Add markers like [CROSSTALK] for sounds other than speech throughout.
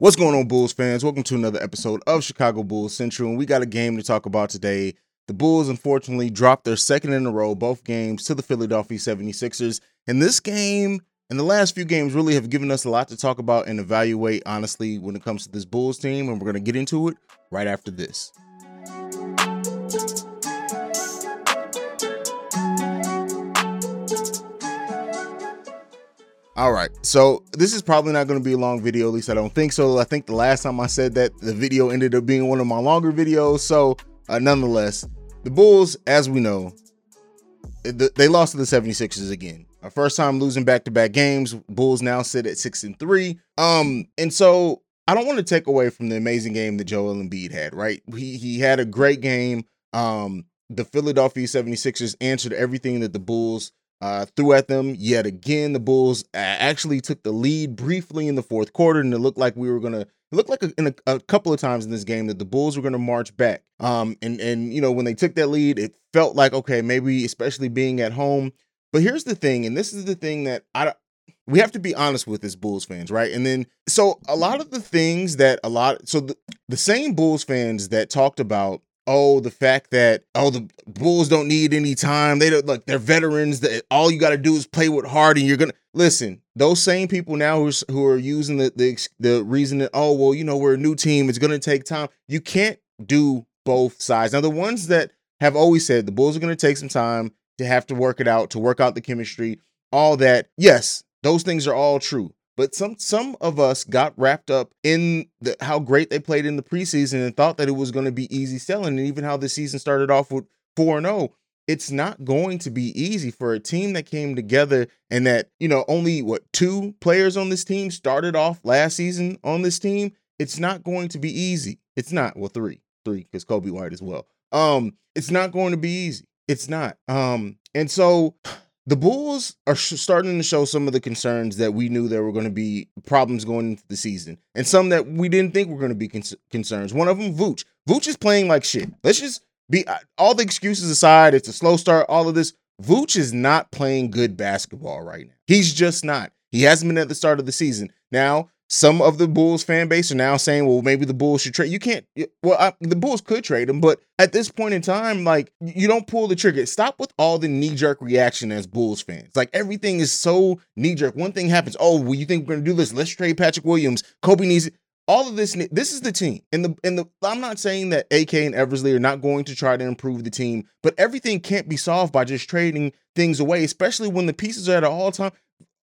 What's going on, Bulls fans? Welcome to another episode of Chicago Bulls Central. And we got a game to talk about today. The Bulls, unfortunately, dropped their second in a row, both games, to the Philadelphia 76ers. And this game and the last few games really have given us a lot to talk about and evaluate, honestly, when it comes to this Bulls team. And we're going to get into it right after this. All right. So this is probably not going to be a long video. At least I don't think so. I think the last time I said that, the video ended up being one of my longer videos. So uh, nonetheless, the Bulls, as we know, they lost to the 76ers again. Our first time losing back-to-back games. Bulls now sit at six and three. Um, and so I don't want to take away from the amazing game that Joel Embiid had, right? He he had a great game. Um, the Philadelphia 76ers answered everything that the Bulls uh, threw at them yet again. The Bulls uh, actually took the lead briefly in the fourth quarter, and it looked like we were gonna. It looked like a, in a, a couple of times in this game that the Bulls were gonna march back. Um, and and you know when they took that lead, it felt like okay, maybe especially being at home. But here's the thing, and this is the thing that I we have to be honest with as Bulls fans, right? And then so a lot of the things that a lot so the, the same Bulls fans that talked about oh, the fact that oh the Bulls don't need any time. They don't like they're veterans. That all you got to do is play with heart, and you're gonna listen. Those same people now who who are using the the the reason that oh well you know we're a new team. It's gonna take time. You can't do both sides. Now the ones that have always said the Bulls are gonna take some time to have to work it out to work out the chemistry. All that yes, those things are all true. But some some of us got wrapped up in the, how great they played in the preseason and thought that it was going to be easy selling. And even how the season started off with 4 and 0, it's not going to be easy for a team that came together and that, you know, only what two players on this team started off last season on this team. It's not going to be easy. It's not. Well, three, three, because Coby White as well. Um, it's not going to be easy. It's not. Um, and so the Bulls are starting to show some of the concerns that we knew there were going to be problems going into the season, and some that we didn't think were going to be con- concerns. One of them, Vooch. Vooch is playing like shit. Let's just be uh, all the excuses aside. It's a slow start. All of this. Vooch is not playing good basketball right now. He's just not. He hasn't been at the start of the season. Now, some of the Bulls fan base are now saying, well, maybe the Bulls should trade. You can't, well, I, the Bulls could trade him, but at this point in time, like, you don't pull the trigger. Stop with all the knee jerk reaction as Bulls fans. Like, everything is so knee jerk. One thing happens, oh, well, you think we're going to do this? Let's trade Patrick Williams. Coby needs all of this. This is the team. And the, and the, I'm not saying that AK and Eversley are not going to try to improve the team, but everything can't be solved by just trading things away, especially when the pieces are at an all time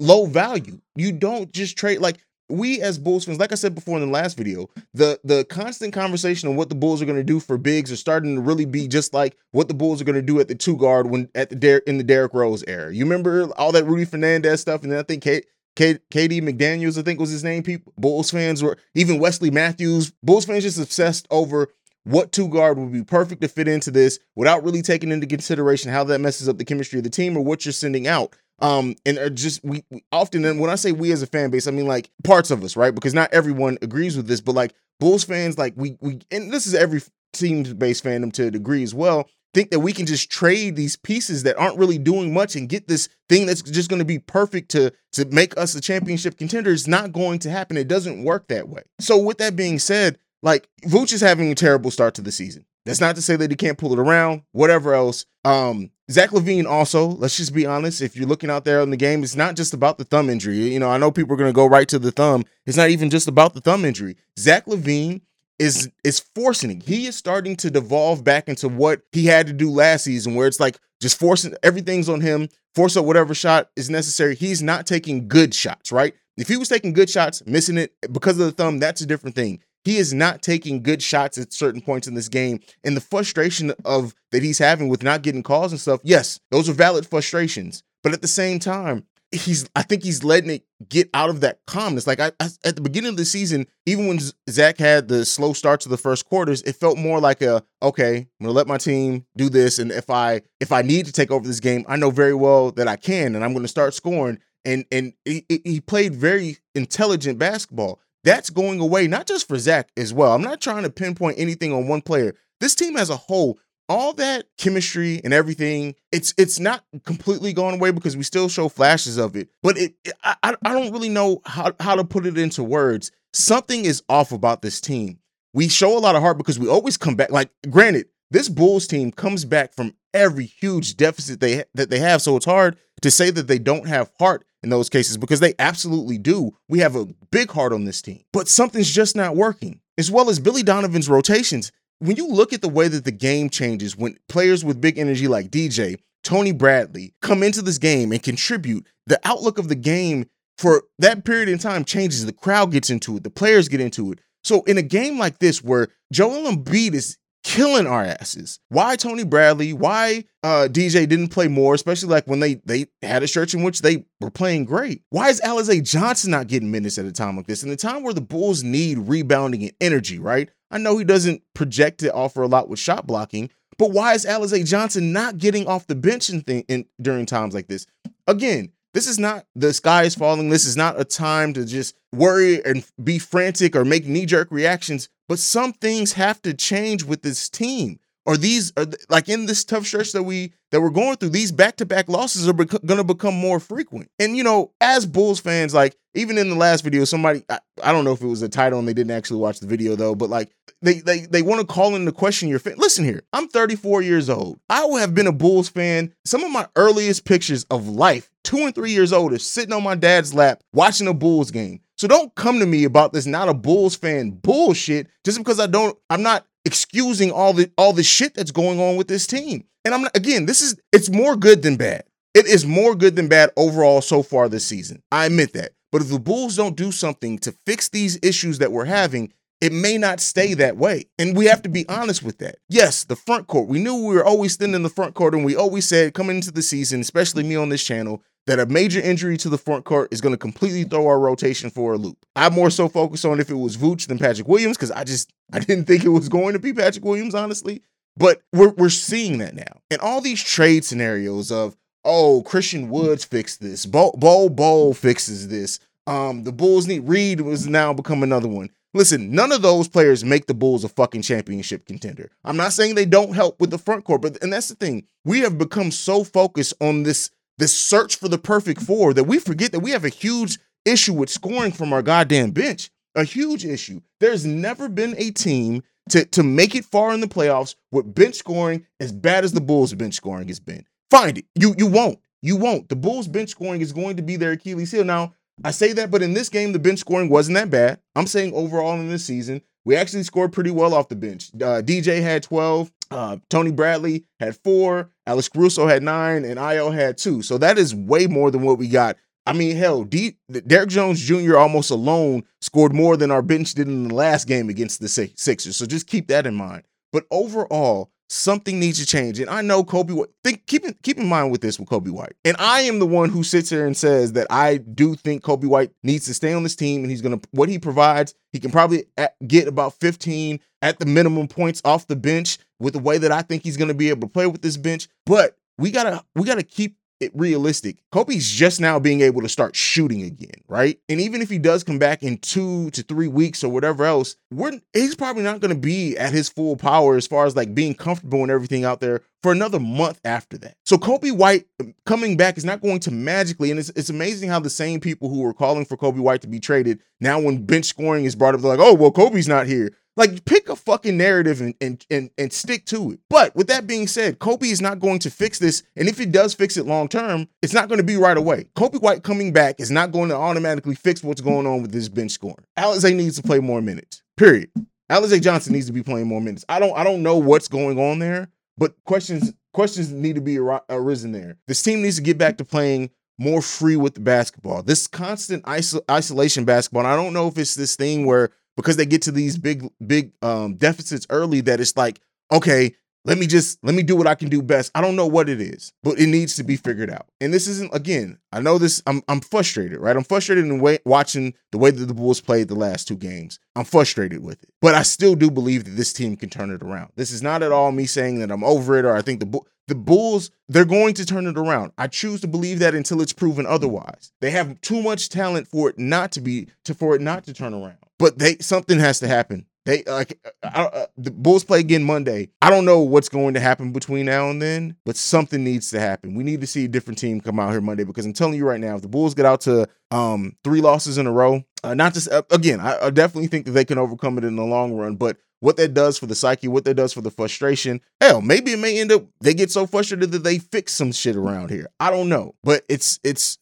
low value. You don't just trade like we as Bulls fans, like I said before in the last video, the the constant conversation of what the Bulls are going to do for bigs are starting to really be just like what the Bulls are going to do at the two guard when at the Der- in the Derrick Rose era. You remember all that Rudy Fernandez stuff, and then I think Kate. K- KD McDaniels, I think was his name. People, Bulls fans were even Wesley Matthews. Bulls fans just obsessed over what two guard would be perfect to fit into this without really taking into consideration how that messes up the chemistry of the team or what you're sending out. Um, and are just we, often, and when I say we as a fan base, I mean like parts of us, right? Because not everyone agrees with this, but like Bulls fans, like we we, and this is every team-based fandom to a degree as well. Think that we can just trade these pieces that aren't really doing much and get this thing that's just going to be perfect to to make us a championship contender. is not going to happen. It doesn't work that way. So with that being said, like Vooch is having a terrible start to the season. That's not to say that he can't pull it around, whatever else. Um, Zach LaVine also, let's just be honest, if you're looking out there in the game, it's not just about the thumb injury. You know, I know people are going to go right to the thumb. It's not even just about the thumb injury. Zach LaVine is is forcing. He is starting to devolve back into what he had to do last season, where it's like just forcing everything's on him, force up whatever shot is necessary. He's not taking good shots, right? If he was taking good shots, missing it because of the thumb, that's a different thing he is not taking good shots at certain points in this game. And the frustration of that he's having with not getting calls and stuff, yes, those are valid frustrations. But at the same time, he's I think he's letting it get out of that calmness. Like I, I, at the beginning of the season, even when Zach had the slow start to the first quarters, it felt more like a okay, I'm gonna let my team do this, and if I if I need to take over this game, I know very well that I can, and I'm gonna start scoring. And and he, he played very intelligent basketball. That's going away, not just for Zach as well. I'm not trying to pinpoint anything on one player. This team as a whole, all that chemistry and everything, it's it's not completely going away because we still show flashes of it. But it, I I don't really know how how to put it into words. Something is off about this team. We show a lot of heart because we always come back. Like, granted, this Bulls team comes back from every huge deficit they that they have, so it's hard to say that they don't have heart in those cases because they absolutely do. We have a big heart on this team, but something's just not working. As well as Billy Donovan's rotations, when you look at the way that the game changes when players with big energy like DJ, Tony Bradley come into this game and contribute, the outlook of the game for that period in time changes. The crowd gets into it, the players get into it. So in a game like this where Joel Embiid is killing our asses. Why Tony Bradley? Why uh, DJ didn't play more, especially like when they they had a stretch in which they were playing great. Why is Alize Johnson not getting minutes at a time like this? In the time where the Bulls need rebounding and energy, right? I know he doesn't project to offer a lot with shot blocking, but why is Alize Johnson not getting off the bench and thing in, during times like this? Again, this is not the sky is falling. This is not a time to just worry and be frantic or make knee jerk reactions. But some things have to change with this team. Or these are like in this tough stretch that we that we're going through. These back to back losses are bec- going to become more frequent. And you know, as Bulls fans, like even in the last video, somebody I, I don't know if it was a title and they didn't actually watch the video though, but like they they they want to call into question your fan. Listen here, I'm 34 years old. I would have been a Bulls fan. Some of my earliest pictures of life, two and three years old, is sitting on my dad's lap watching a Bulls game. So don't come to me about this not a Bulls fan bullshit just because I don't I'm not excusing all the all the shit that's going on with this team. And I'm not, again, this is it's more good than bad. It is more good than bad overall so far this season. I admit that. But if the Bulls don't do something to fix these issues that we're having, it may not stay that way. And we have to be honest with that. Yes, the front court. We knew we were always thin in the front court, and we always said coming into the season, especially me on this channel, that a major injury to the front court is going to completely throw our rotation for a loop. I'm more so focused on if it was Vooch than Patrick Williams because I just I didn't think it was going to be Patrick Williams, honestly. But we're we're seeing that now, and all these trade scenarios of oh Christian Woods fixed this, Bo Bo, Bo fixes this. Um, the Bulls need Reed was now become another one. Listen, none of those players make the Bulls a fucking championship contender. I'm not saying they don't help with the front court, but and that's the thing. We have become so focused on this this search for the perfect four that we forget that we have a huge issue with scoring from our goddamn bench. A huge issue. There's never been a team to, to make it far in the playoffs with bench scoring as bad as the Bulls' bench scoring has been. Find it. You you won't. You won't. The Bulls' bench scoring is going to be their Achilles heel. Now, I say that, but in this game, the bench scoring wasn't that bad. I'm saying overall in this season, we actually scored pretty well off the bench. Uh, DJ had 12. Uh, Tony Bradley had four, Alex Caruso had nine, and Ayo had two. So that is way more than what we got. I mean, hell, D- Derrick Jones Jr. almost alone scored more than our bench did in the last game against the Sixers. So just keep that in mind. But overall, something needs to change. And I know Coby. Think keep keep in mind with this with Coby White. And I am the one who sits here and says that I do think Coby White needs to stay on this team and he's to what he provides, he can probably get about 15 at the minimum points off the bench with the way that I think he's going to be able to play with this bench. But we got to we got to keep it realistic. Coby's just now being able to start shooting again, right? And even if he does come back in two to three weeks or whatever else, we're he's probably not going to be at his full power as far as like being comfortable and everything out there for another month after that. So Coby White um, coming back is not going to magically, and it's, it's amazing how the same people who were calling for Coby White to be traded now, when bench scoring is brought up, they're like, "Oh, well, Coby's not here." Like pick a fucking narrative and, and and and stick to it. But with that being said, Coby is not going to fix this, and if he does fix it long term, it's not going to be right away. Coby White coming back is not going to automatically fix what's going on with this bench scoring. Alize needs to play more minutes. Period. Alize Johnson needs to be playing more minutes. I don't I don't know what's going on there, but questions questions need to be arisen there. This team needs to get back to playing more free with the basketball. This constant isol- isolation basketball. I don't know if it's this thing where because they get to these big big um, deficits early that it's like okay let me just let me do what i can do best. I don't know what it is but it needs to be figured out. And this isn't again i know this i'm, I'm frustrated right? I'm frustrated in way, watching the way that the bulls played the last two games. I'm frustrated with it. But i still do believe that this team can turn it around. This is not at all me saying that i'm over it or i think the the bulls they're going to turn it around. I choose to believe that until it's proven otherwise. They have too much talent for it not to be to for it not to turn around but they something has to happen. They like I, uh, the Bulls play again Monday. I don't know what's going to happen between now and then, but something needs to happen. We need to see a different team come out here Monday because I'm telling you right now, if the Bulls get out to um, three losses in a row, uh, not just uh, again, I, I definitely think that they can overcome it in the long run, but what that does for the psyche, what that does for the frustration. Hell, maybe it may end up they get so frustrated that they fix some shit around here. I don't know, but it's it's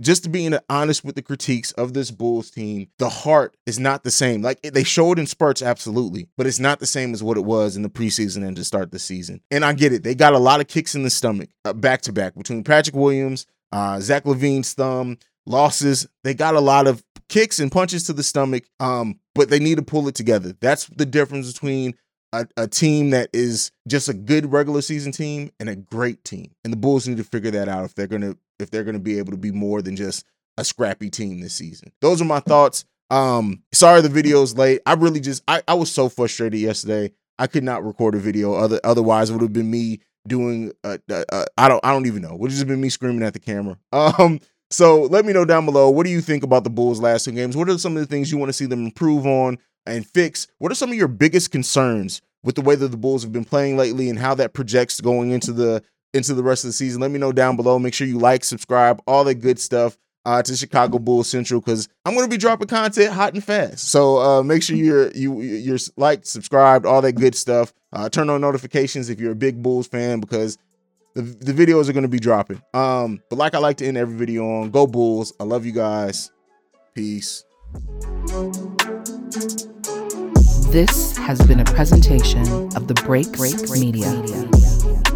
just being honest with the critiques of this Bulls team. The heart is not the same. Like they showed in spurts, absolutely, but it's not the same as what it was in the preseason and to start the season. And I get it; they got a lot of kicks in the stomach back to back between Patrick Williams, uh, Zach LaVine's thumb losses. They got a lot of kicks and punches to the stomach, um, but they need to pull it together. That's the difference between a, a, team that is just a good regular season team and a great team. And the Bulls need to figure that out if they're gonna if they're gonna be able to be more than just a scrappy team this season. Those are my thoughts. Um, sorry the video's late. I really just I, I was so frustrated yesterday. I could not record a video. Other otherwise it would have been me doing uh, uh, I don't I don't even know. Would have just been me screaming at the camera. [LAUGHS] Um so let me know down below. What do you think about the Bulls' last two games? What are some of the things you want to see them improve on and fix? What are some of your biggest concerns with the way that the Bulls have been playing lately and how that projects going into the into the rest of the season? Let me know down below. Make sure you like, subscribe, all that good stuff. Uh, to Chicago Bulls Central because I'm going to be dropping content hot and fast. So uh, make sure you're you you're like, subscribed, all that good stuff. Uh, turn on notifications if you're a big Bulls fan because the, the videos are going to be dropping. Um, but like I like to end every video on, go Bulls. I love you guys. Peace. This has been a presentation of the Break Break Media. Media.